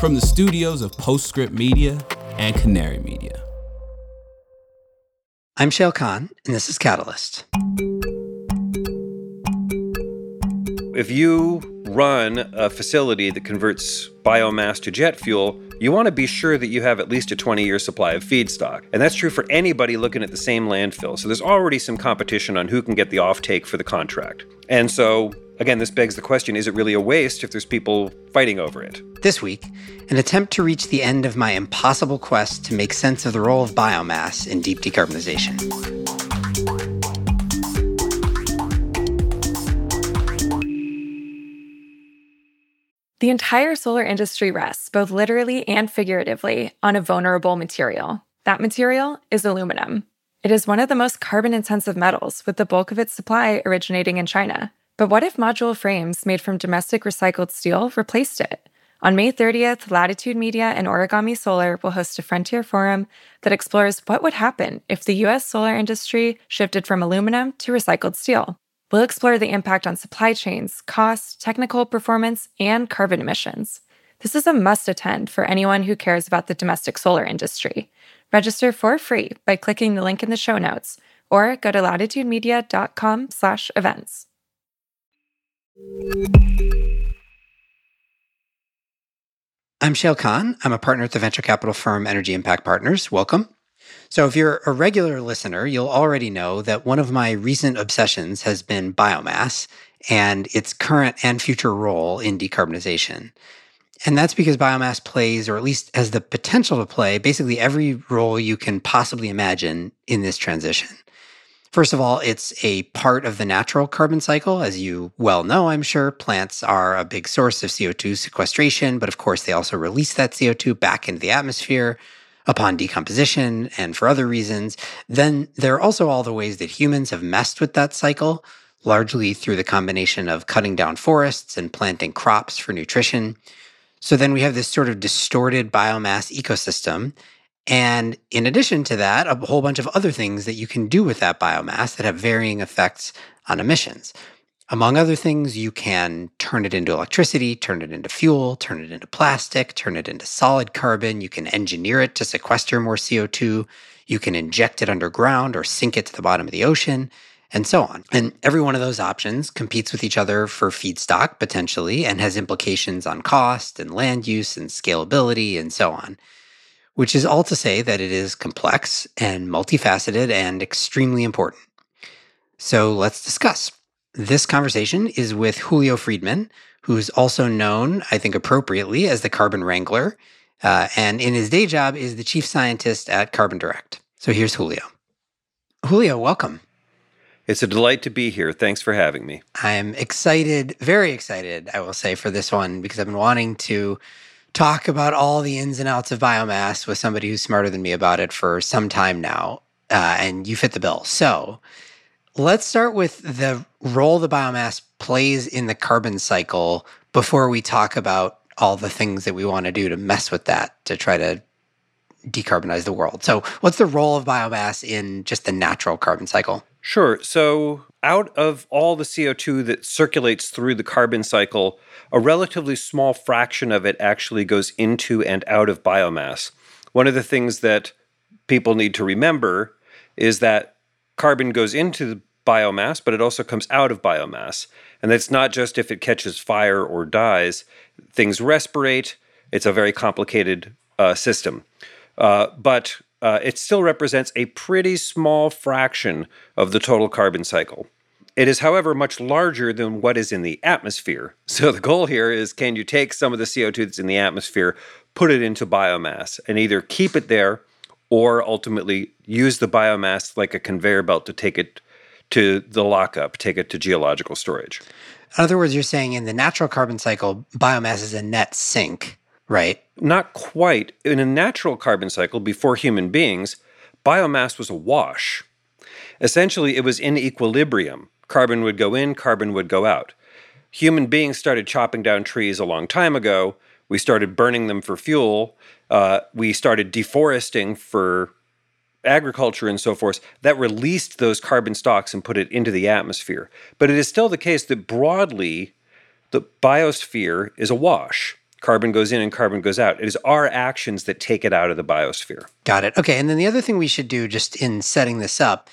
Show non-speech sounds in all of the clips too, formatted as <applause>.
from the studios of Postscript Media and Canary Media. I'm Shayle Kann, and this is Catalyst. If you run a facility that converts biomass to jet fuel, you want to be sure that you have at least a 20 year supply of feedstock. And that's true for anybody looking at the same landfill. So there's already some competition on who can get the offtake for the contract. And so, again, this begs the question is it really a waste if there's people fighting over it? This week, an attempt to reach the end of my impossible quest to make sense of the role of biomass in deep decarbonization. The entire solar industry rests, both literally and figuratively, on a vulnerable material. That material is aluminum. It is one of the most carbon intensive metals, with the bulk of its supply originating in China. But what if module frames made from domestic recycled steel replaced it? On May 30th, Latitude Media and Origami Solar will host a Frontier Forum that explores what would happen if the US solar industry shifted from aluminum to recycled steel. We'll explore the impact on supply chains, cost, technical performance, and carbon emissions. This is a must attend for anyone who cares about the domestic solar industry. Register for free by clicking the link in the show notes or go to latitudemedia.com/events. I'm Shayle Kann. I'm a partner at the venture capital firm Energy Impact Partners. Welcome. So, if you're a regular listener, you'll already know that one of my recent obsessions has been biomass and its current and future role in decarbonization. And that's because biomass plays, or at least has the potential to play, basically every role you can possibly imagine in this transition. First of all, it's a part of the natural carbon cycle. As you well know, I'm sure, plants are a big source of CO2 sequestration, but of course, they also release that CO2 back into the atmosphere upon decomposition and for other reasons. Then there are also all the ways that humans have messed with that cycle, largely through the combination of cutting down forests and planting crops for nutrition. So then we have this sort of distorted biomass ecosystem. And in addition to that, a whole bunch of other things that you can do with that biomass that have varying effects on emissions. Among other things, you can turn it into electricity, turn it into fuel, turn it into plastic, turn it into solid carbon. You can engineer it to sequester more CO2. You can inject it underground or sink it to the bottom of the ocean, and so on. And every one of those options competes with each other for feedstock potentially and has implications on cost and land use and scalability and so on. Which is all to say that it is complex and multifaceted and extremely important. So let's discuss. This conversation is with Julio Friedmann, who's also known, I think appropriately, as the Carbon Wrangler, uh, and in his day job is the chief scientist at Carbon Direct. So here's Julio. Julio, welcome. It's a delight to be here. Thanks for having me. I'm excited, very excited, I will say, for this one because I've been wanting to talk about all the ins and outs of biomass with somebody who's smarter than me about it for some time now. Uh, and you fit the bill. So, Let's start with the role the biomass plays in the carbon cycle before we talk about all the things that we want to do to mess with that to try to decarbonize the world. So, what's the role of biomass in just the natural carbon cycle? Sure. So, out of all the CO2 that circulates through the carbon cycle, a relatively small fraction of it actually goes into and out of biomass. One of the things that people need to remember is that carbon goes into the biomass, but it also comes out of biomass. And it's not just if it catches fire or dies, things respirate. It's a very complicated uh, system. Uh, but uh, it still represents a pretty small fraction of the total carbon cycle. It is, however, much larger than what is in the atmosphere. <laughs> So the goal here is can you take some of the CO2 that's in the atmosphere, put it into biomass, and either keep it there or ultimately use the biomass like a conveyor belt to take it to the lockup, take it to geological storage. In other words, you're saying in the natural carbon cycle, biomass is a net sink, right? Not quite. In a natural carbon cycle, before human beings, biomass was a wash. Essentially, it was in equilibrium. Carbon would go in, carbon would go out. Human beings started chopping down trees a long time ago. We started burning them for fuel. Uh, we started deforesting for agriculture and so forth, that released those carbon stocks and put it into the atmosphere. But it is still the case that broadly, the biosphere is a wash. Carbon goes in and carbon goes out. It is our actions that take it out of the biosphere. Got it. Okay. And then the other thing we should do just in setting this up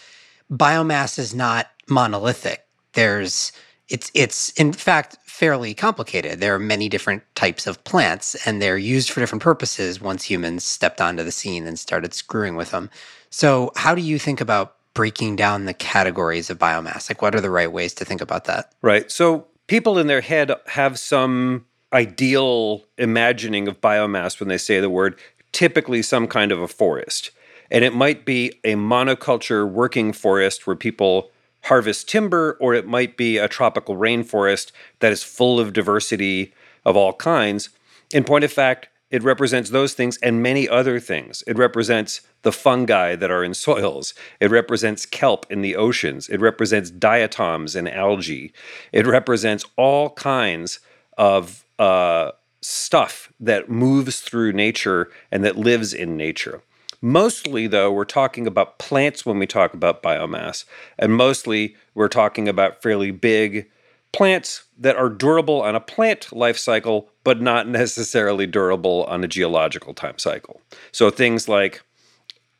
biomass is not monolithic. There's, it's, it's in fact fairly complicated. There are many different types of plants and they're used for different purposes once humans stepped onto the scene and started screwing with them. So, how do you think about breaking down the categories of biomass? Like, what are the right ways to think about that? Right. So, people in their head have some ideal imagining of biomass when they say the word, typically some kind of a forest. And it might be a monoculture working forest where people harvest timber, or it might be a tropical rainforest that is full of diversity of all kinds. In point of fact, it represents those things and many other things. It represents the fungi that are in soils. It represents kelp in the oceans. It represents diatoms and algae. It represents all kinds of uh, stuff that moves through nature and that lives in nature. Mostly, though, we're talking about plants when we talk about biomass, and mostly we're talking about fairly big plants that are durable on a plant life cycle, but not <laughs> necessarily durable on a geological time cycle. So things like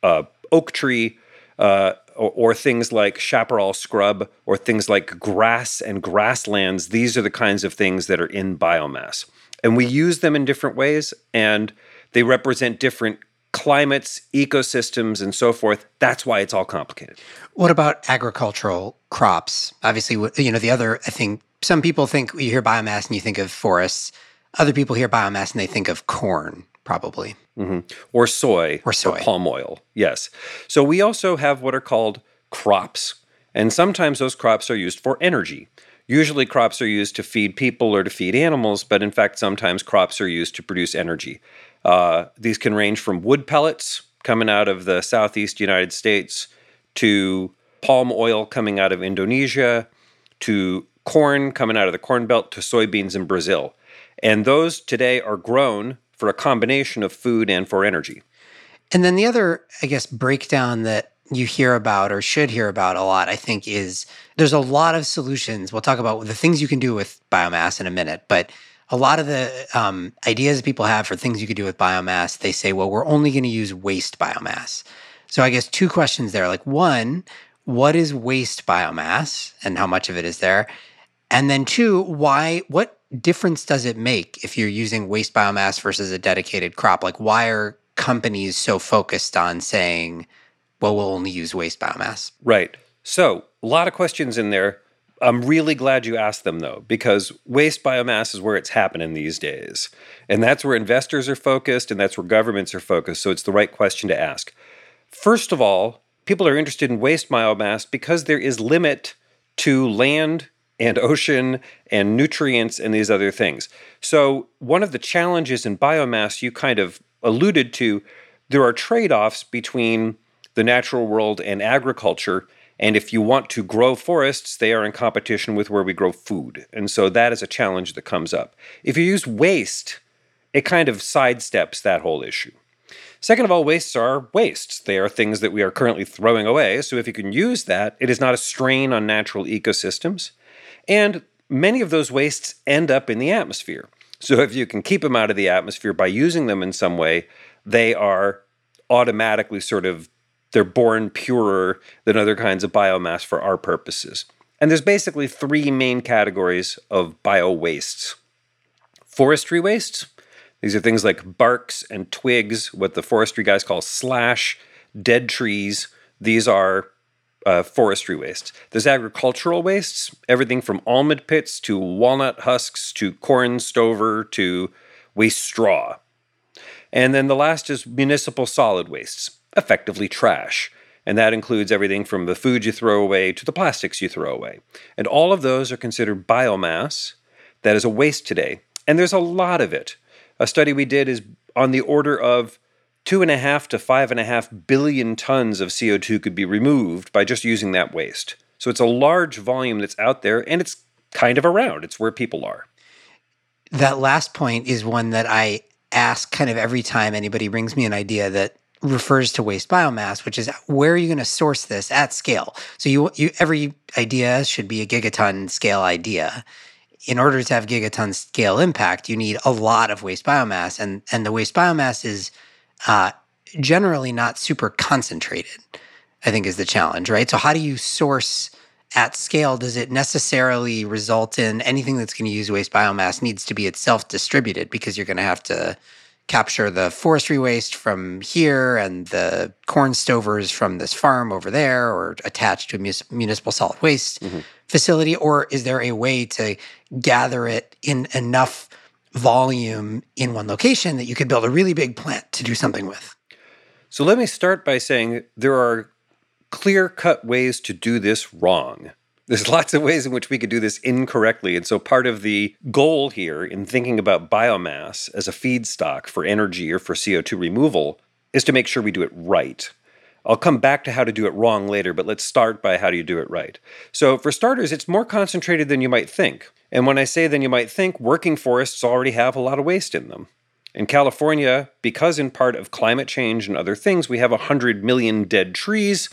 uh, oak tree, uh, or, or, things like chaparral scrub, or things like grass and grasslands. These are the kinds of things that are in biomass. And we use them in different ways, and they represent different climates, ecosystems, and so forth. That's why it's all complicated. What about agricultural crops? Obviously, you know, the other, I think some people think you hear biomass and you think of forests. Other people hear biomass and they think of corn, probably. Mm-hmm. Or soy. Or soy. Or palm oil. Yes. So we also have what are called crops. And sometimes those crops are used for energy. Usually, crops are used to feed people or to feed animals, but in fact, sometimes crops are used to produce energy. Uh, these can range from wood pellets coming out of the southeast United States to palm oil coming out of Indonesia to corn coming out of the Corn Belt to soybeans in Brazil. And those today are grown for a combination of food and for energy. And then the other, I guess, breakdown that you hear about or should hear about a lot, I think, is there's a lot of solutions. We'll talk about the things you can do with biomass in a minute, but a lot of the um, ideas people have for things you could do with biomass, they say, well, we're only going to use waste biomass. So I guess two questions there. Like, one, what is waste biomass and how much of it is there? And then two, why, what difference does it make if you're using waste biomass versus a dedicated crop? Like, why are companies so focused on saying, well, we'll only use waste biomass? Right. So, a lot of questions in there. I'm really glad you asked them though, because waste biomass is where it's happening these days. And that's where investors are focused and that's where governments are focused. So it's the right question to ask. First of all, people are interested in waste biomass because there is limit to land and ocean and nutrients and these other things. So, one of the challenges in biomass you kind of alluded to, there are trade offs between the natural world and agriculture. And if you want to grow forests, they are in competition with where we grow food. And so that is a challenge that comes up. If you use waste, it kind of sidesteps that whole issue. Second of all, wastes are wastes. They are things that we are currently throwing away. So if you can use that, it is not a strain on natural ecosystems. And many of those wastes end up in the atmosphere. So if you can keep them out of the atmosphere by using them in some way, they are automatically sort of they're born purer than other kinds of biomass for our purposes. And there's basically three main categories of bio wastes forestry wastes. These are things like barks and twigs, what the forestry guys call slash, dead trees. These are uh, forestry wastes. There's agricultural wastes, everything from almond pits to walnut husks to corn stover to waste straw. And then the last is municipal solid wastes effectively trash. And that includes everything from the food you throw away to the plastics you throw away. And all of those are considered biomass that is a waste today. And there's a lot of it. A study we did is on the order of two and a half to five and a half billion tons of CO2 could be removed by just using that waste. So it's a large volume that's out there and it's kind of around. It's where people are. That last point is one that I ask kind of every time anybody brings me an idea that refers to waste biomass, which is where are you going to source this at scale? So you, you every idea should be a gigaton scale idea. in order to have gigaton scale impact, you need a lot of waste biomass, and and the waste biomass is uh, generally not super concentrated. I think is the challenge, right? So how do you source at scale? Does it necessarily result in anything that's going to use waste biomass needs to be itself distributed because you're going to have to capture the forestry waste from here and the corn stovers from this farm over there or attached to a municipal solid waste mm-hmm. facility? Or is there a way to gather it in enough volume in one location that you could build a really big plant to do something with? So let me start by saying there are clear cut ways to do this wrong. There's <laughs> lots of ways in which we could do this incorrectly. And so, part of the goal here in thinking about biomass as a feedstock for energy or for CO2 removal is to make sure we do it right. I'll come back to how to do it wrong later, but let's start by how do you do it right. So, for starters, it's more concentrated than you might think. And when I say than you might think, working forests already have a lot of waste in them. In California, because in part of climate change and other things, we have 100 million dead trees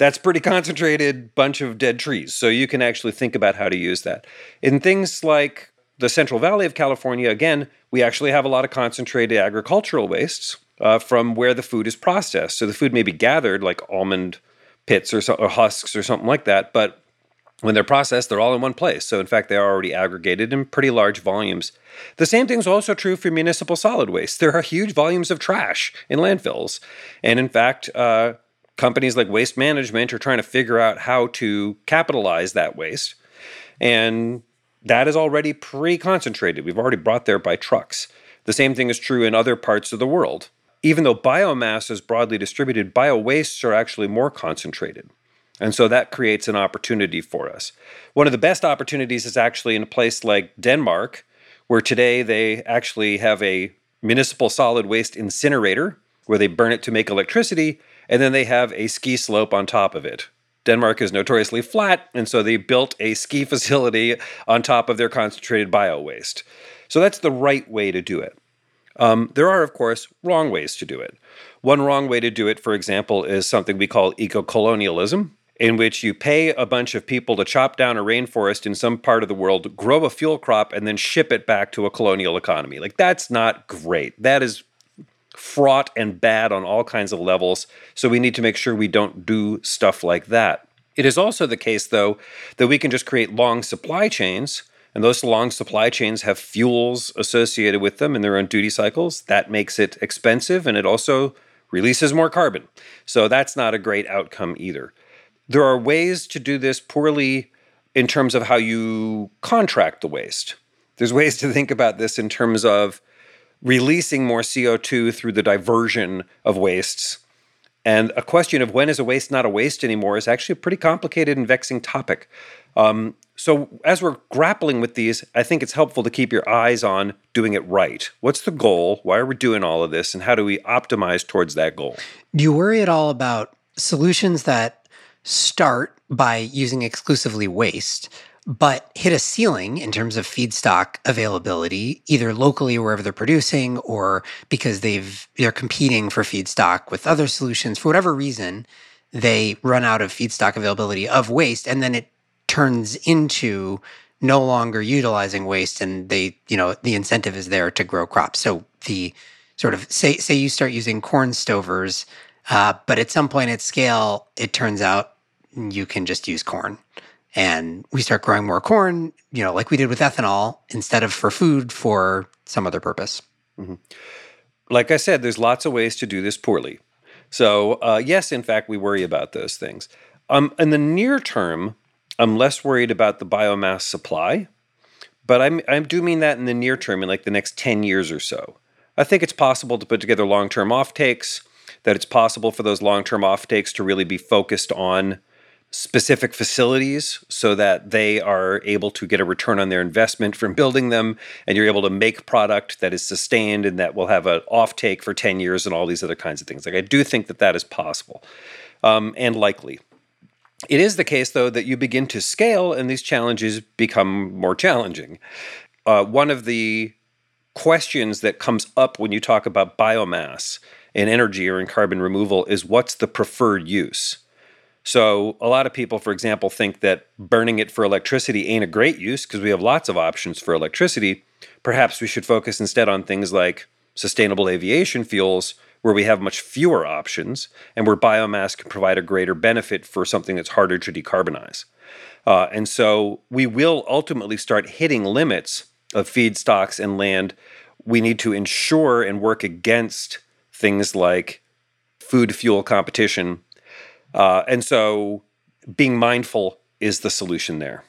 that's pretty concentrated bunch of dead trees. So you can actually think about how to use that. In things like the Central Valley of California, again, we actually have a lot of concentrated agricultural wastes uh, from where the food is processed. So the food may be gathered like almond pits or, so, or husks or something like that, but when they're processed, they're all in one place. So, in fact, they are already aggregated in pretty large volumes. The same thing is also true for municipal solid waste. There are huge volumes of trash in landfills. And in fact, uh, companies like Waste Management are trying to figure out how to capitalize that waste. And that is already pre concentrated. We've already brought there by trucks. The same thing is true in other parts of the world. Even though biomass is broadly distributed, bio wastes are actually more concentrated. And so that creates an opportunity for us. One of the best opportunities is actually in a place like Denmark, where today they actually have a municipal solid waste incinerator where they burn it to make electricity and then they have a ski slope on top of it. Denmark is notoriously flat, and so they built a ski <laughs> facility on top of their concentrated bio waste. So that's the right way to do it. Um, there are, of course, wrong ways to do it. One wrong way to do it, for example, is something we call eco colonialism, in which you pay a bunch of people to chop down a rainforest in some part of the world, grow a fuel crop, and then ship it back to a colonial economy. Like, that's not great. That is fraught and bad on all kinds of levels. So we need to make sure we don't do stuff like that. It is also the case, though, that we can just create long supply chains. And those long supply chains have fuels associated with them in their own duty cycles. That makes it expensive and it also releases more carbon. So that's not a great outcome either. There are ways to do this poorly in terms of how you contract the waste. There's ways to think about this in terms of releasing more CO2 through the diversion of wastes. And a question of when is a waste not a waste anymore is actually a pretty complicated and vexing topic. Um, so, as we're grappling with these, I think it's helpful to keep your eyes on doing it right. What's the goal? Why are we doing all of this? And how do we optimize towards that goal? Do you worry at all about solutions that start by using exclusively waste, but hit a ceiling in terms of feedstock availability, either locally wherever they're producing or because they've they're competing for feedstock with other solutions. For whatever reason, they run out of feedstock availability of waste, and then it turns into no longer utilizing waste and they, you know, the incentive is there to grow crops. So the sort of say say you start using corn stovers, uh, but at some point at scale, it turns out you can just use corn and we start growing more corn, you know, like we did with ethanol, instead of for food for some other purpose. Mm-hmm. Like I said, there's lots of ways to do this poorly. So, uh, yes, in fact, we worry about those things. Um, in the near term, I'm less worried about the biomass supply, but I'm, I do mean that in the near term, in like the next 10 years or so. I think it's possible to put together long term offtakes, that it's possible for those long term offtakes to really be focused on specific facilities so that they are able to get a return on their investment from building them and you're able to make product that is sustained and that will have an offtake for 10 years and all these other kinds of things. Like i do think that that is possible um, and likely. It is the case though that you begin to scale and these challenges become more challenging. Uh, one of the questions that comes up when you talk about biomass in energy or in carbon removal is what's the preferred use So, a lot of people, for example, think that burning it for electricity ain't a great use because we have lots of options for electricity. Perhaps we should focus instead on things like sustainable aviation fuels, where we have much fewer options and where biomass can provide a greater benefit for something that's harder to decarbonize. Uh, and so we will ultimately start hitting limits of feedstocks and land. We need to ensure and work against things like food fuel competition. Uh, and so being mindful is the solution there.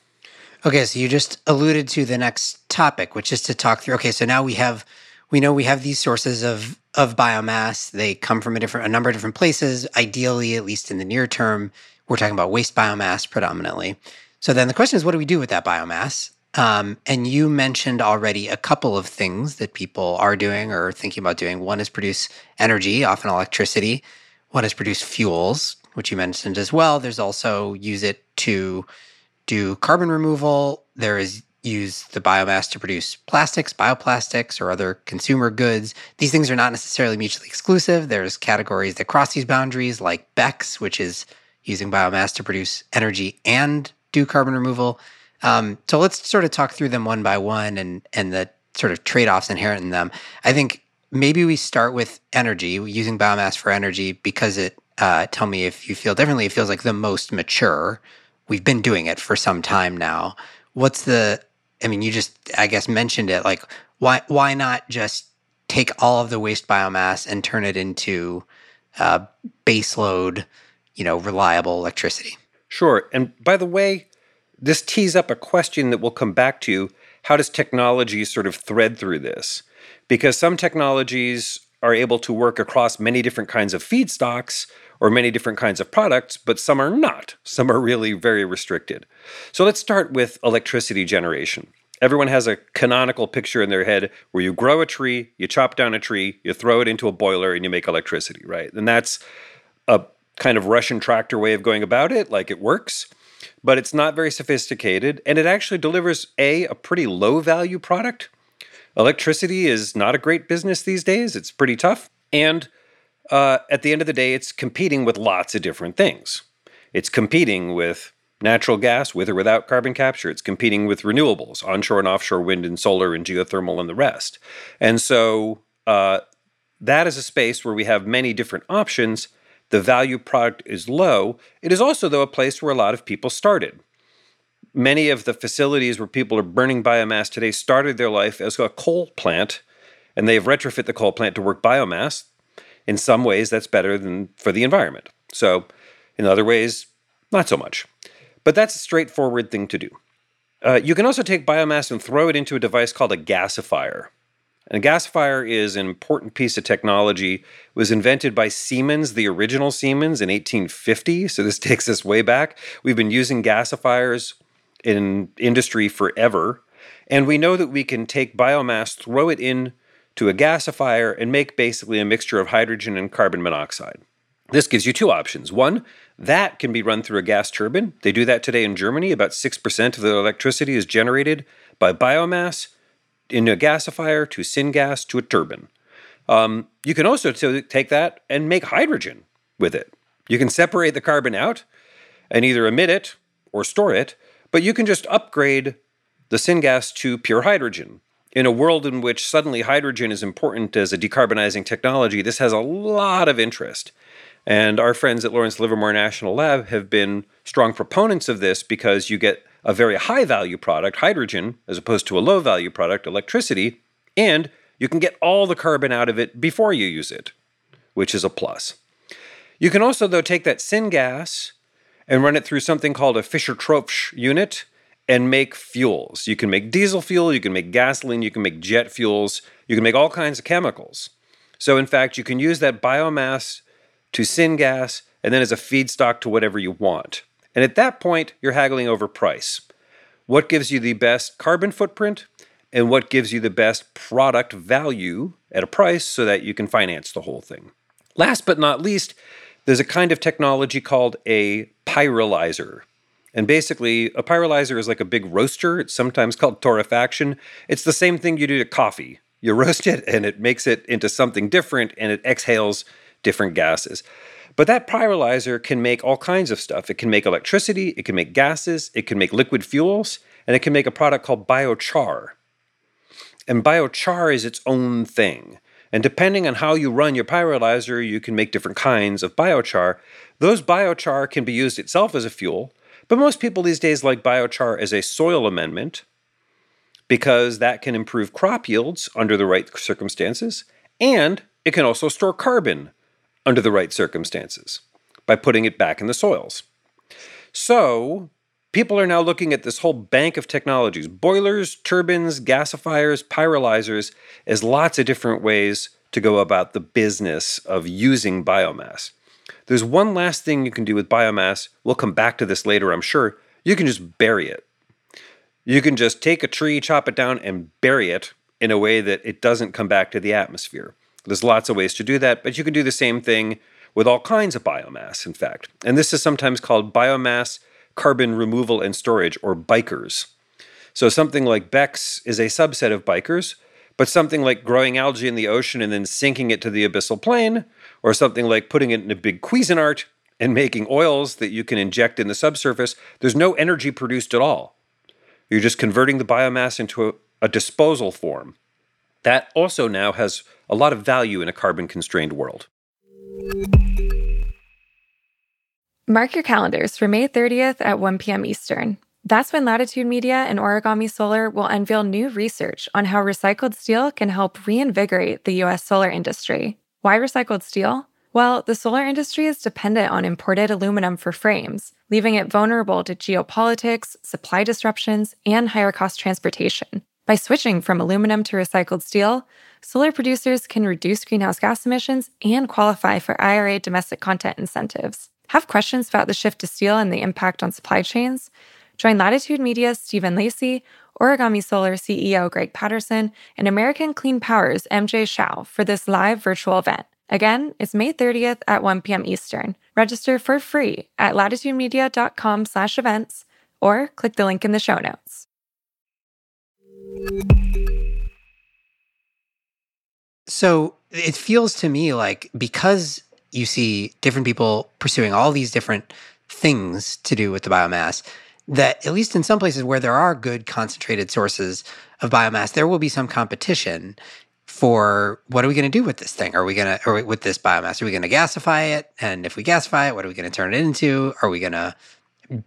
Okay, so you just alluded to the next topic, which is to talk through. Okay, so now we have we know we have these sources of of biomass. They come from a different a number of different places. Ideally, at least in the near term, we're talking about waste biomass predominantly. So then the question is, what do we do with that biomass? Um, and you mentioned already a couple of things that people are doing or thinking about doing. One is produce energy, often electricity. One is produce fuels, which you mentioned as well. There's also use it to do carbon removal. There is use the biomass to produce plastics, bioplastics, or other consumer goods. These things are not necessarily mutually exclusive. There's categories that cross these boundaries, like BECCS, which is using biomass to produce energy and do carbon removal. Um, so let's sort of talk through them one by one and and the sort of trade offs inherent in them. I think maybe we start with energy, using biomass for energy, because it. Uh, tell me if you feel differently. It feels like the most mature. We've been doing it for some time now. What's the I mean, you just, I guess, mentioned it. Like, why why not just take all of the waste biomass and turn it into uh, baseload, you know, reliable electricity? Sure. And by the way, this tees up a question that we'll come back to. How does technology sort of thread through this? Because some technologies are able to work across many different kinds of feedstocks or many different kinds of products, but some are not. Some are really very restricted. So let's start with electricity generation. Everyone has a canonical picture in their head where you grow a tree, you chop down a tree, you throw it into a boiler, and you make electricity, right? And that's a kind of Russian tractor way of going about it, like it works, but it's not very sophisticated, and it actually delivers a a pretty low value product. Electricity is not a great business these days; it's pretty tough, and uh, at the end of the day, it's competing with lots of different things. It's competing with natural gas, with or without carbon capture. It's competing with renewables, onshore and offshore wind and solar and geothermal and the rest. And so uh, that is a space where we have many different options. The value product is low. It is also, though, a place where a lot of people started. Many of the facilities where people are burning biomass today started their life as a coal plant, and they have retrofit the coal plant to work biomass in some ways, that's better than for the environment. So, in other ways, not so much. But that's a straightforward thing to do. Uh, you can also take biomass and throw it into a device called a gasifier. And a gasifier is an important piece of technology. It was invented by Siemens, the original Siemens, in 1850. So this <laughs> takes us way back. We've been using gasifiers in industry forever. And we know that we can take biomass, throw it in to a gasifier and make basically a mixture of hydrogen and carbon monoxide. This gives you two options. One, that can be run through a gas turbine. They do that today in Germany. About 6% of their electricity is generated by biomass in a gasifier to syngas to a turbine. Um, you can also t- take that and make hydrogen with it. You can separate the carbon out and either emit it or store it, but you can just upgrade the syngas to pure hydrogen in a world in which suddenly hydrogen is important as a decarbonizing technology, this has a lot of interest. And our friends at Lawrence Livermore National Lab have been strong proponents of this because you get a very high value product, hydrogen, as opposed to a low value product, electricity, and you can get all the carbon out of it before you use it, which is a plus. You can also, though, take that syngas and run it through something called a Fischer Tropsch unit, and make fuels. You can make diesel fuel, you can make gasoline, you can make jet fuels, you can make all kinds of chemicals. So, in fact, you can use that biomass to syngas and then as a feedstock to whatever you want. And at that point, you're haggling over price. What gives you the best carbon footprint and what gives you the best product value at a price so that you can finance the whole thing. Last but not least, there's a kind of technology called a pyrolyzer. And basically, a pyrolyzer is like a big roaster. It's sometimes called torrefaction. It's the same thing you do to coffee. You <laughs> roast it and it makes it into something different and it exhales different gases. But that pyrolyzer can make all kinds of stuff. It can make electricity, it can make gases, it can make liquid fuels, and it can make a product called biochar. And biochar is its own thing. And depending on how you run your pyrolyzer, you can make different kinds of biochar. Those biochar can be used itself as a fuel, but most people these days like biochar as a soil amendment because that can improve crop yields under the right circumstances, and it can also store carbon under the right circumstances by putting it back in the soils. So, people are now looking at this whole bank of technologies boilers, turbines, gasifiers, pyrolyzers as lots of different ways to go about the business of using biomass. There's one last thing you can do with biomass. We'll come back to this later, I'm sure. You can just bury it. You can just take a tree, chop it down, and bury it in a way that it doesn't come back to the atmosphere. There's lots of ways to do that, but you can do the same thing with all kinds of biomass, in fact. And this is sometimes called biomass carbon removal and storage, or BiCRS. So something like BECCS is a subset of BiCRS, but something like growing algae in the ocean and then sinking it to the abyssal plain, or something like putting it in a big Cuisinart and making oils that you can inject in the subsurface, there's no energy produced at all. You're just converting the biomass into a, a disposal form. That also now has a lot of value in a carbon constrained world. Mark your calendars for May 30th at 1 p.m. Eastern. That's when Latitude Media and Origami Solar will unveil new research on how recycled steel can help reinvigorate the U.S. solar industry. Why recycled steel? Well, the solar industry is dependent on imported aluminum for frames, leaving it vulnerable to geopolitics, supply disruptions, and higher cost transportation. By switching from aluminum to recycled steel, solar producers can reduce greenhouse gas emissions and qualify for IRA domestic content incentives. Have questions about the shift to steel and the impact on supply chains? Join Latitude Media's Stephen Lacey, Origami Solar CEO Greg Patterson, and American Clean Power's MJ Shiao for this live virtual event. Again, it's May 30th at 1 p.m. Eastern. Register for free at latitudemedia.com slash events or click the link in the show notes. So it feels to me like because you see different people pursuing all these different things to do with the biomass that at least in some places where there are good concentrated sources of biomass there will be some competition for what are we going to do with this thing are we going to or with this biomass are we going to gasify it and if we gasify it what are we going to turn it into are we going to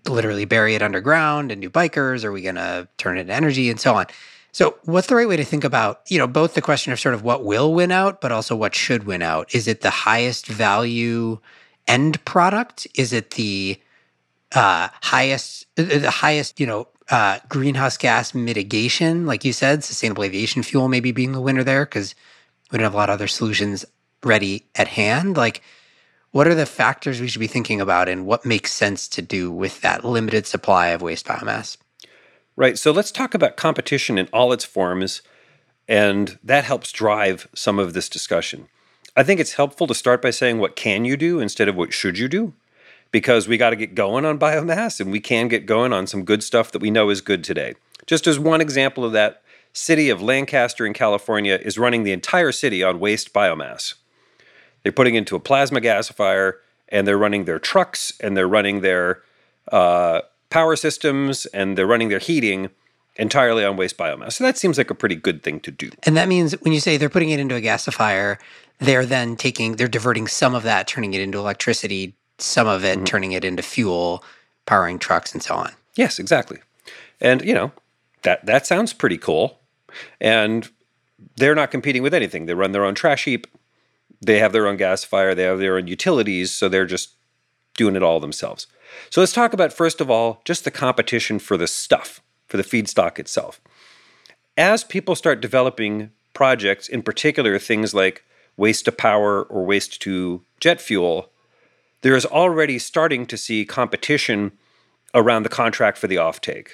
literally bury it underground and do BiCRS? are we going to turn it into energy and so on so, what's the right way to think about, you know, both the question of sort of what will win out, but also what should win out? Is it the highest value end product? Is it the uh, highest, uh, the highest, you know, uh, greenhouse gas mitigation, like you said, sustainable aviation fuel maybe being the winner there because we don't have a lot of other solutions ready at hand. Like, what are the factors we should be thinking about, and what makes sense to do with that limited supply of waste biomass? Right. So let's talk about competition in all its forms, and that helps drive some of this discussion. I think it's helpful to start by saying what can you do instead of what should you do, because we got to get going on biomass, and we can get going on some good stuff that we know is good today. Just as one example of that, city of Lancaster in California is running the entire city on waste biomass. They're putting into a plasma gasifier, and they're running their trucks, and they're running their uh, power systems and they're running their heating entirely on waste biomass. So that seems like a pretty good thing to do. And that means when you say they're putting it into a gasifier, they're then taking, they're diverting some of that, turning it into electricity, some of it, mm-hmm. turning it into fuel, powering trucks and so on. Yes, exactly. And, you know, that, that sounds pretty cool. And they're not competing with anything. They run their own trash heap. They have their own gasifier. They have their own utilities. So they're just doing it all themselves. So let's talk about, first of all, just the competition for the stuff, for the feedstock itself. As people start developing projects, in particular things like waste to power or waste to jet fuel, there is already starting to see competition around the contract for the offtake.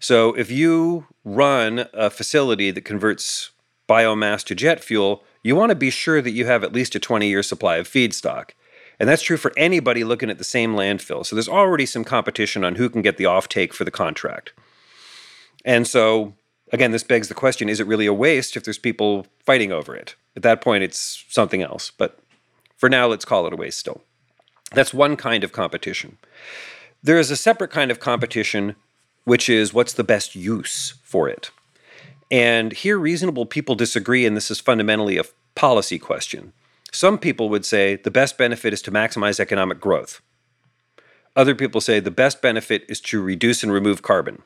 So if you run a facility that converts biomass to jet fuel, you want to be sure that you have at least a 20 year supply of feedstock. And that's true for anybody looking at the same landfill. So there's already some competition on who can get the offtake for the contract. And so, again, this begs the question is it really a waste if there's people fighting over it? At that point, it's something else. But for now, let's call it a waste still. That's one kind of competition. There is a separate kind of competition, which is what's the best use for it. And here, reasonable people disagree, and this is fundamentally a policy question. Some people would say the best benefit is to maximize economic growth. Other people say the best benefit is to reduce and remove carbon.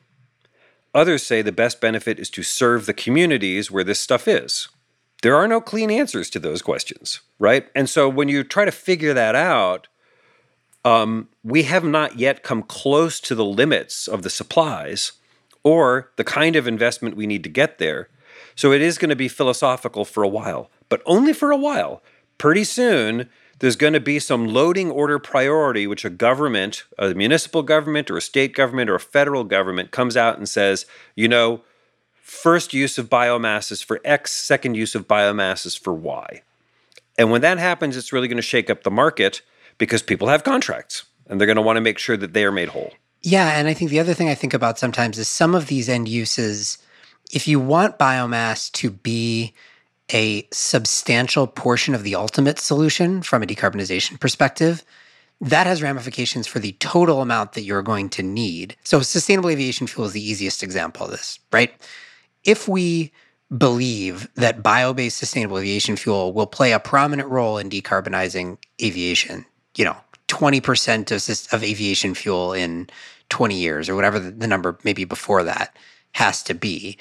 Others say the best benefit is to serve the communities where this stuff is. There are no clean answers to those questions, right? And so when you try to figure that out, um, we have not yet come close to the limits of the supplies or the kind of investment we need to get there. So it is going to be philosophical for a while, but only for a while. Pretty soon, there's going to be some loading order priority, which a government, a municipal government or a state government or a federal government comes out and says, you know, first use of biomass is for X, second use of biomass is for Y. And when that happens, it's really going to shake up the market because people have contracts and they're going to want to make sure that they are made whole. Yeah. And I think the other thing I think about sometimes is some of these end uses, if you want biomass to be a substantial portion of the ultimate solution from a decarbonization perspective, that has ramifications for the total amount that you're going to need. So, sustainable aviation fuel is the easiest example of this, right? If we believe that bio based sustainable aviation fuel will play a prominent role in decarbonizing aviation, you know, 20% of, of aviation fuel in 20 years or whatever the, number maybe before that has to be.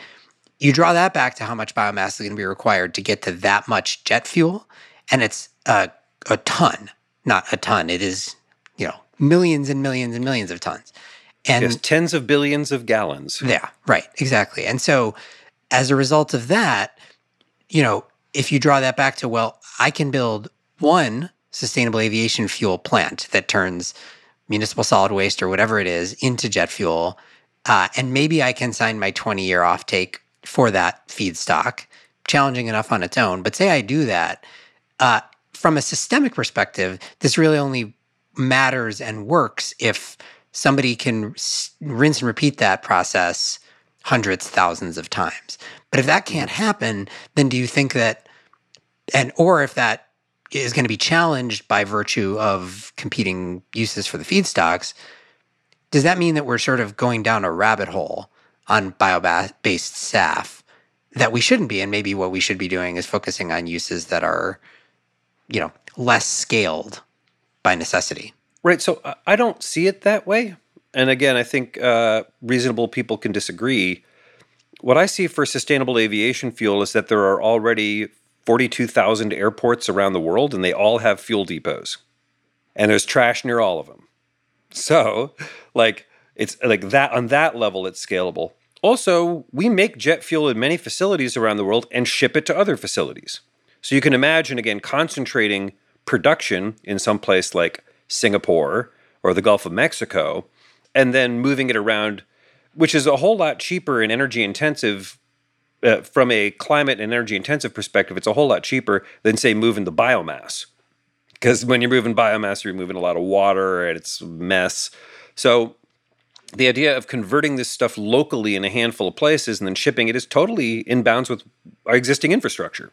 You draw that back to how much biomass is going to be required to get to that much jet fuel, and it's a, a ton, not a ton. It is, you know, millions and millions and millions of tons. And yes, tens of billions of gallons. Yeah, right, exactly. And so as a result of that, you know, if you draw that back to, well, I can build one sustainable aviation fuel plant that turns municipal solid waste or whatever it is into jet fuel. Uh, and maybe I can sign my 20 year offtake for that feedstock, challenging enough on its own. But say I do that, uh, from a systemic perspective, this really only matters and works if somebody can rinse and repeat that process hundreds, thousands of times. But if that can't happen, then do you think that, and or if that is going to be challenged by virtue of competing uses for the feedstocks, does that mean that we're sort of going down a rabbit hole on bio-based SAF that we shouldn't be. And maybe what we should be doing is focusing on uses that are, you know, less scaled by necessity. Right. So I don't see it that way. And again, I think uh, reasonable people can disagree. What I see for sustainable aviation fuel is that there are already 42,000 airports around the world and they all have fuel depots. And there's trash near all of them. So, like, it's like that on that level, it's scalable. Also, we make jet fuel in many facilities around the world and ship it to other facilities. So you can imagine, again, concentrating production in some place like Singapore or the Gulf of Mexico and then moving it around, which is a whole lot cheaper and energy intensive. Uh, from a climate and energy intensive perspective, it's a whole lot cheaper than, say, moving the biomass. Because when you're moving biomass, you're moving a lot of water and it's a mess. So the idea of converting this stuff locally in a handful of places and then shipping it is totally in bounds with our existing infrastructure.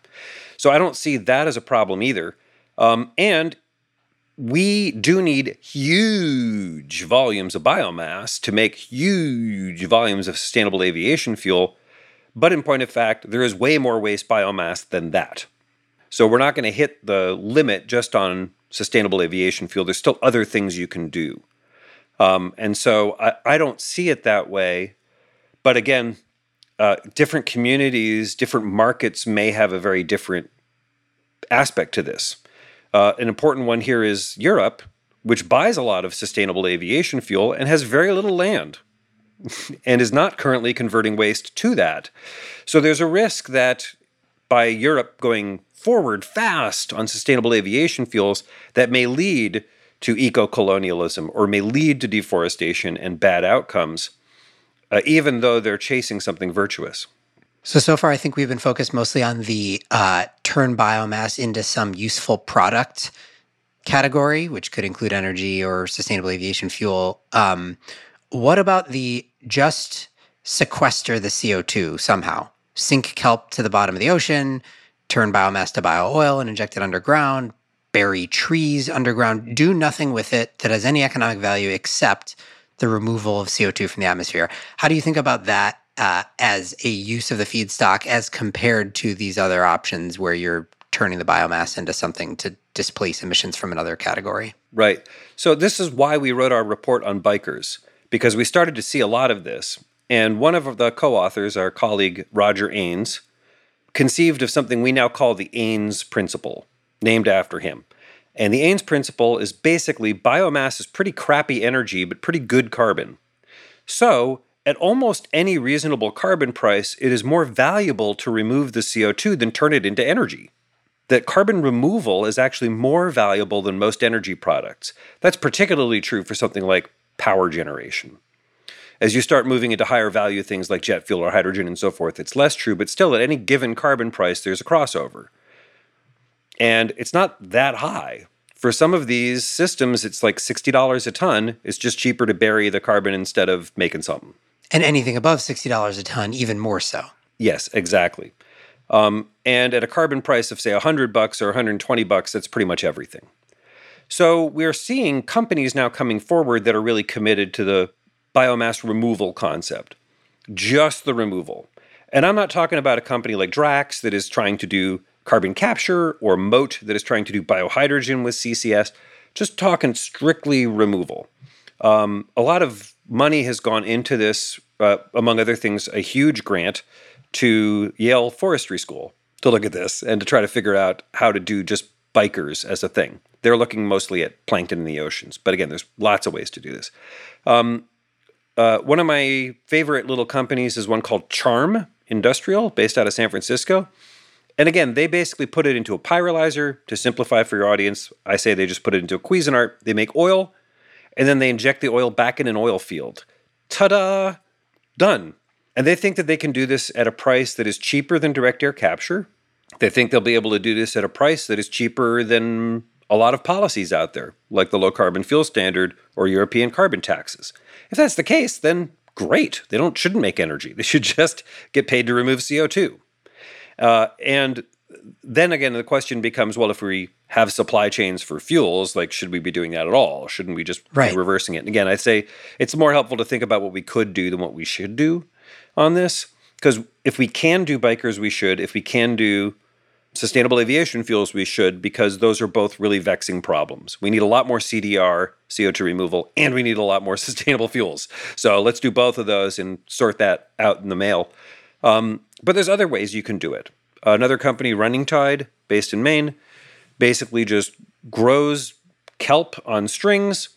So I don't see that as a problem either. Um, and we do need huge volumes of biomass to make huge volumes of sustainable aviation fuel. But in point of fact, there is way more waste biomass than that. So we're not going to hit the limit just on sustainable aviation fuel. There's still other things you can do. Um, and so I, I, don't see it that way. But again, uh, different communities, different markets may have a very different aspect to this. Uh, an important one here is Europe, which buys a lot of sustainable aviation fuel and has very little land and is not currently converting waste to that. So there's a risk that by Europe going forward fast on sustainable aviation fuels, that may lead to eco colonialism or may lead to deforestation and bad outcomes, uh, even though they're chasing something virtuous. So, so far, I think we've been focused mostly on the uh, turn biomass into some useful product category, which could include energy or sustainable aviation fuel. Um, what about the just sequester the CO2 somehow? Sink kelp to the bottom of the ocean, turn biomass to bio oil and inject it underground, bury trees underground, do nothing with it that has any economic value except the removal of CO2 from the atmosphere. How do you think about that uh, as a use of the feedstock as compared to these other options where you're turning the biomass into something to displace emissions from another category? Right. So, this is why we wrote our report on BiCRS, because we started to see a lot of this. And one of the co authors, our colleague Roger Aines, conceived of something we now call the Aines Principle, named after him. And the Aines Principle is basically biomass is pretty crappy energy, but pretty good carbon. So, at almost any reasonable carbon price, it is more valuable to remove the CO2 than turn it into energy. That carbon removal is actually more valuable than most energy products. That's particularly true for something like power generation. As you start moving into higher value things like jet fuel or hydrogen and so forth, it's less true, but still, at any given carbon price, there's a crossover. And it's not that high. For some of these systems, it's like $60 a ton. It's just cheaper to bury the carbon instead of making something. And anything above $60 a ton, even more so. Yes, exactly. Um, and at a carbon price of say 100 bucks or 120 bucks, that's pretty much everything. So we're seeing companies now coming forward that are really committed to the biomass removal concept, just the removal. And I'm not talking about a company like Drax that is trying to do carbon capture or Mote that is trying to do biohydrogen with CCS, just talking strictly removal. Um, a lot of money has gone into this, uh, among other things, a huge grant to Yale Forestry School to look at this and to try to figure out how to do just BiCRS as a thing. They're looking mostly at plankton in the oceans, but again, there's lots of ways to do this. Um, uh, one of my favorite little companies is one called Charm Industrial, based out of San Francisco. And again, they basically put it into a pyrolyzer. To simplify for your audience, I say they just put it into a Cuisinart. They make oil, and then they inject the oil back in an oil field. Ta da! Done. And they think that they can do this at a price that is cheaper than direct air capture. They think they'll be able to do this at a price that is cheaper than a lot of policies out there, like the low carbon fuel standard or European carbon taxes. If that's the case, then great. They don't shouldn't make energy. <laughs> They should just get paid to remove CO2. Uh, and then again, the question becomes: Well, if we have supply chains for fuels, like should we be doing that at all? Shouldn't we just right. be reversing it? And again, I'd say it's more helpful to think about what we could do than what we should do on this. Because if we can do BiCRS, we should. If we can do sustainable aviation fuels, we should, because those are both really vexing problems. We need a lot more CDR, CO2 removal, and we need a lot more <laughs> sustainable fuels. So let's do both of those and sort that out in the mail. Um, but there's other ways you can do it. Another company, Running Tide, based in Maine, basically just grows kelp on strings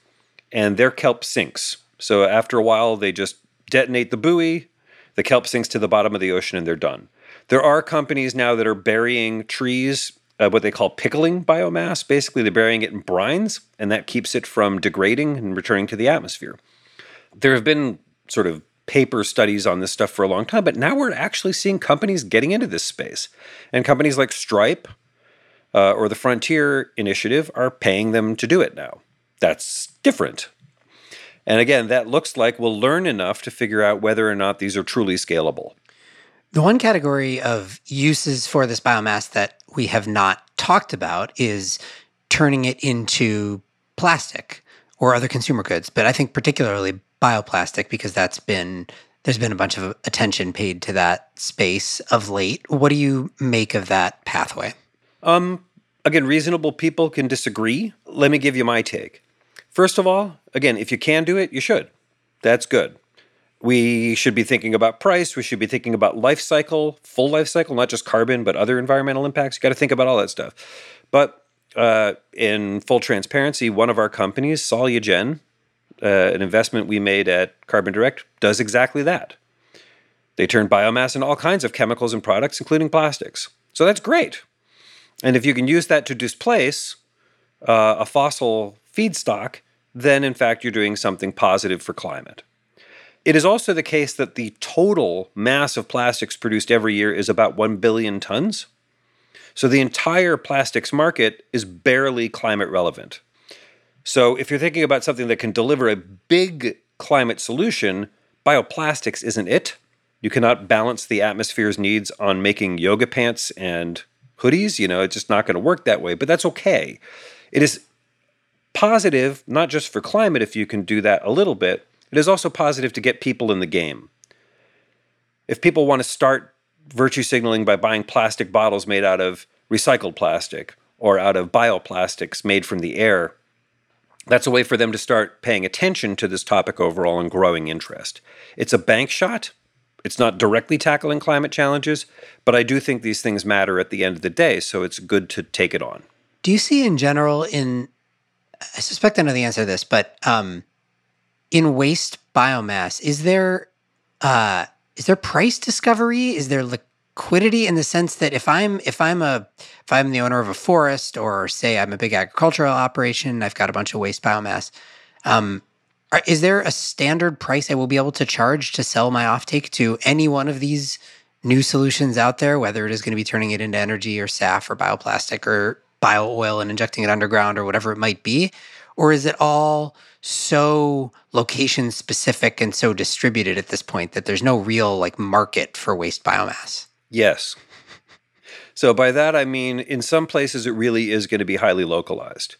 and their kelp sinks. So after a while, they just detonate the buoy, the kelp sinks to the bottom of the ocean, and they're done. There are companies now that are burying trees, uh, what they call pickling biomass. Basically, they're burying it in brines, and that keeps it from degrading and returning to the atmosphere. There have been sort of paper studies on this stuff for a long time, but now we're actually seeing companies getting into this space. And companies like Stripe uh, or the Frontier Initiative are paying them to do it now. That's different. And again, that looks like we'll learn enough to figure out whether or not these are truly scalable. The one category of uses for this biomass that we have not talked about is turning it into plastic or other consumer goods, but I think particularly bioplastic because that's been there's been a bunch of attention paid to that space of late. What do you make of that pathway? Um, again, reasonable people can disagree. Let me give you my take. First of all, again, if you can do it, you should. That's good. We should be thinking about price. We should be thinking about life cycle, full life cycle, not just carbon, but other environmental impacts. You got to think about all that stuff. But uh, in full transparency, one of our companies, Solugen, uh, an investment we made at Carbon Direct, does exactly that. They turn biomass into all kinds of chemicals and products, including plastics. So that's great. And if you can use that to displace uh, a fossil feedstock, then in fact you're doing something positive for climate. It is also the case that the total mass of plastics produced every year is about 1 billion tons. So the entire plastics market is barely climate relevant. So if you're thinking about something that can deliver a big climate solution, bioplastics isn't it. You cannot balance the atmosphere's needs on making yoga pants and hoodies. You know, it's just not going to work that way, but that's okay. It is positive, not just for climate, if you can do that a little bit, it is also positive to get people in the game. If people want to start virtue signaling by buying plastic bottles made out of recycled plastic or out of bioplastics made from the air, that's a way for them to start paying attention to this topic overall and growing interest. It's a bank shot. It's not directly tackling climate challenges, but I do think these things matter at the end of the day, so it's good to take it on. Do you see in general in I suspect I know the answer to this, but um, in waste biomass, is there uh, is there price discovery? Is there liquidity in the sense that if I'm if I'm a if I'm the owner of a forest or say I'm a big agricultural operation, I've got a bunch of waste biomass. Um, is there a standard price I will be able to charge to sell my offtake to any one of these new solutions out there, whether it is going to be turning it into energy or SAF or bioplastic or bio oil and injecting it underground or whatever it might be? Or is it all so location specific and so distributed at this point that there's no real like market for waste biomass? Yes. So by that I mean in some places it really is going to be highly localized.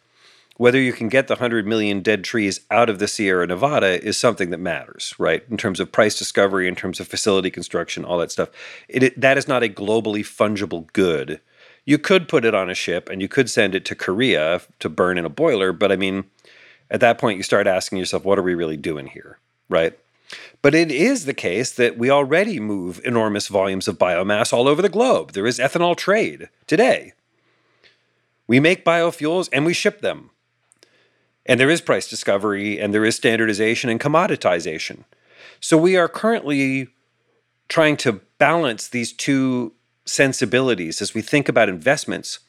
Whether you can get the 100 million dead trees out of the Sierra Nevada is something that matters, right? In terms of price discovery, in terms of facility construction, all that stuff. It, that is not a globally fungible good you could put it on a ship and you could send it to Korea to burn in a boiler, but I mean, at that point you start asking yourself, what are we really doing here, right? But it is the case that we already move enormous volumes of biomass all over the globe. There is ethanol trade today. We make biofuels and we ship them. And there is price discovery and there is standardization and commoditization. So we are currently trying to balance these two sensibilities as we think about investments.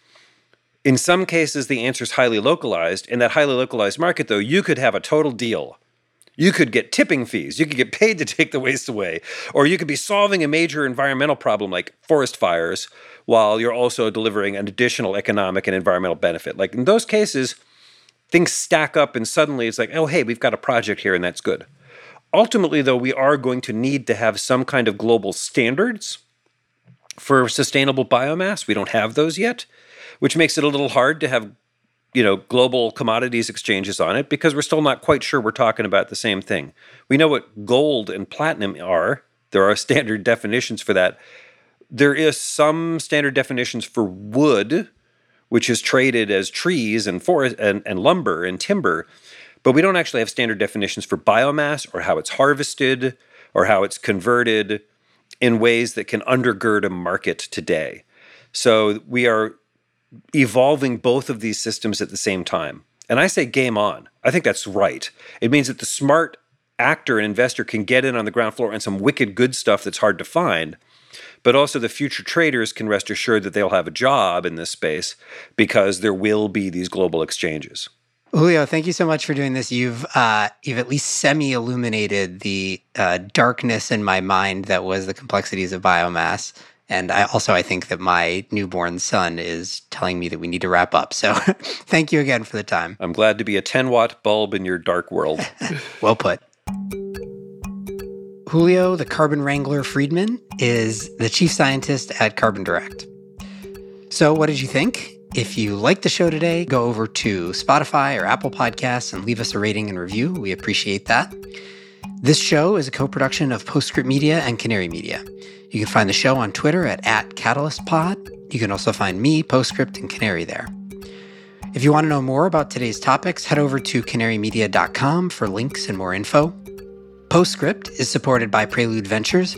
In some cases, the answer is highly localized. In that highly localized market, though, you could have a total deal. You could get tipping fees. You could get paid to take the waste away. Or you could be solving a major environmental problem like forest fires while you're also delivering an additional economic and environmental benefit. Like in those cases, things stack up and suddenly it's like, oh, hey, we've got a project here and that's good. Ultimately, though, we are going to need to have some kind of global standards for sustainable biomass. We don't have those yet, which makes it a little hard to have you know global commodities exchanges on it because we're still not quite sure we're talking about the same thing. We know what gold and platinum are. There are <laughs> standard definitions for that. There is some standard definitions for wood, which is traded as trees and forest and, and lumber and timber, but we don't actually have standard definitions for biomass or how it's harvested or how it's converted in ways that can undergird a market today. So we are evolving both of these systems at the same time. And I say game on. I think that's right. It means that the smart actor and investor can get in on the ground floor and some wicked good stuff that's hard to find. But also, the future traders can rest assured that they'll have a job in this space because there will be these global exchanges. Julio, thank you so much for doing this. You've uh, you've at least semi illuminated the uh, darkness in my mind that was the complexities of biomass. And I also I think that my newborn son is telling me that we need to wrap up. So <laughs> thank you again for the time. I'm glad to be a 10 watt bulb in your dark world. <laughs> <laughs> well put. Julio, the carbon wrangler Friedmann, is the chief scientist at Carbon Direct. So, what did you think? If you like the show today, go over to Spotify or Apple Podcasts and leave us a rating and review. We appreciate that. This show is a co production of Postscript Media and Canary Media. You can find the show on Twitter at, at CatalystPod. You can also find me, Postscript, and Canary there. If you want to know more about today's topics, head over to canarymedia.com for links and more info. Postscript is supported by Prelude Ventures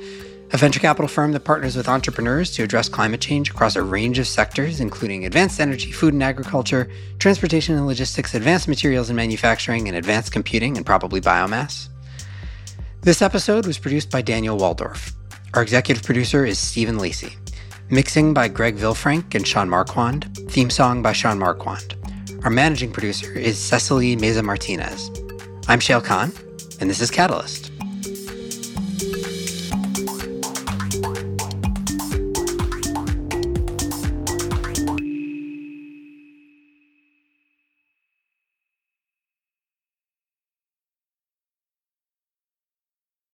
a venture capital firm that partners with entrepreneurs to address climate change across a range of sectors, including advanced energy, food and agriculture, transportation and logistics, advanced materials and manufacturing, and advanced computing and probably biomass. This episode was produced by Daniel Woldorff. Our executive producer is Stephen Lacey. Mixing by Greg Villefranc and Sean Marquand. Theme song by Sean Marquand. Our managing producer is Cecily Meza Martinez. I'm Shayle Kann, and this is Catalyst.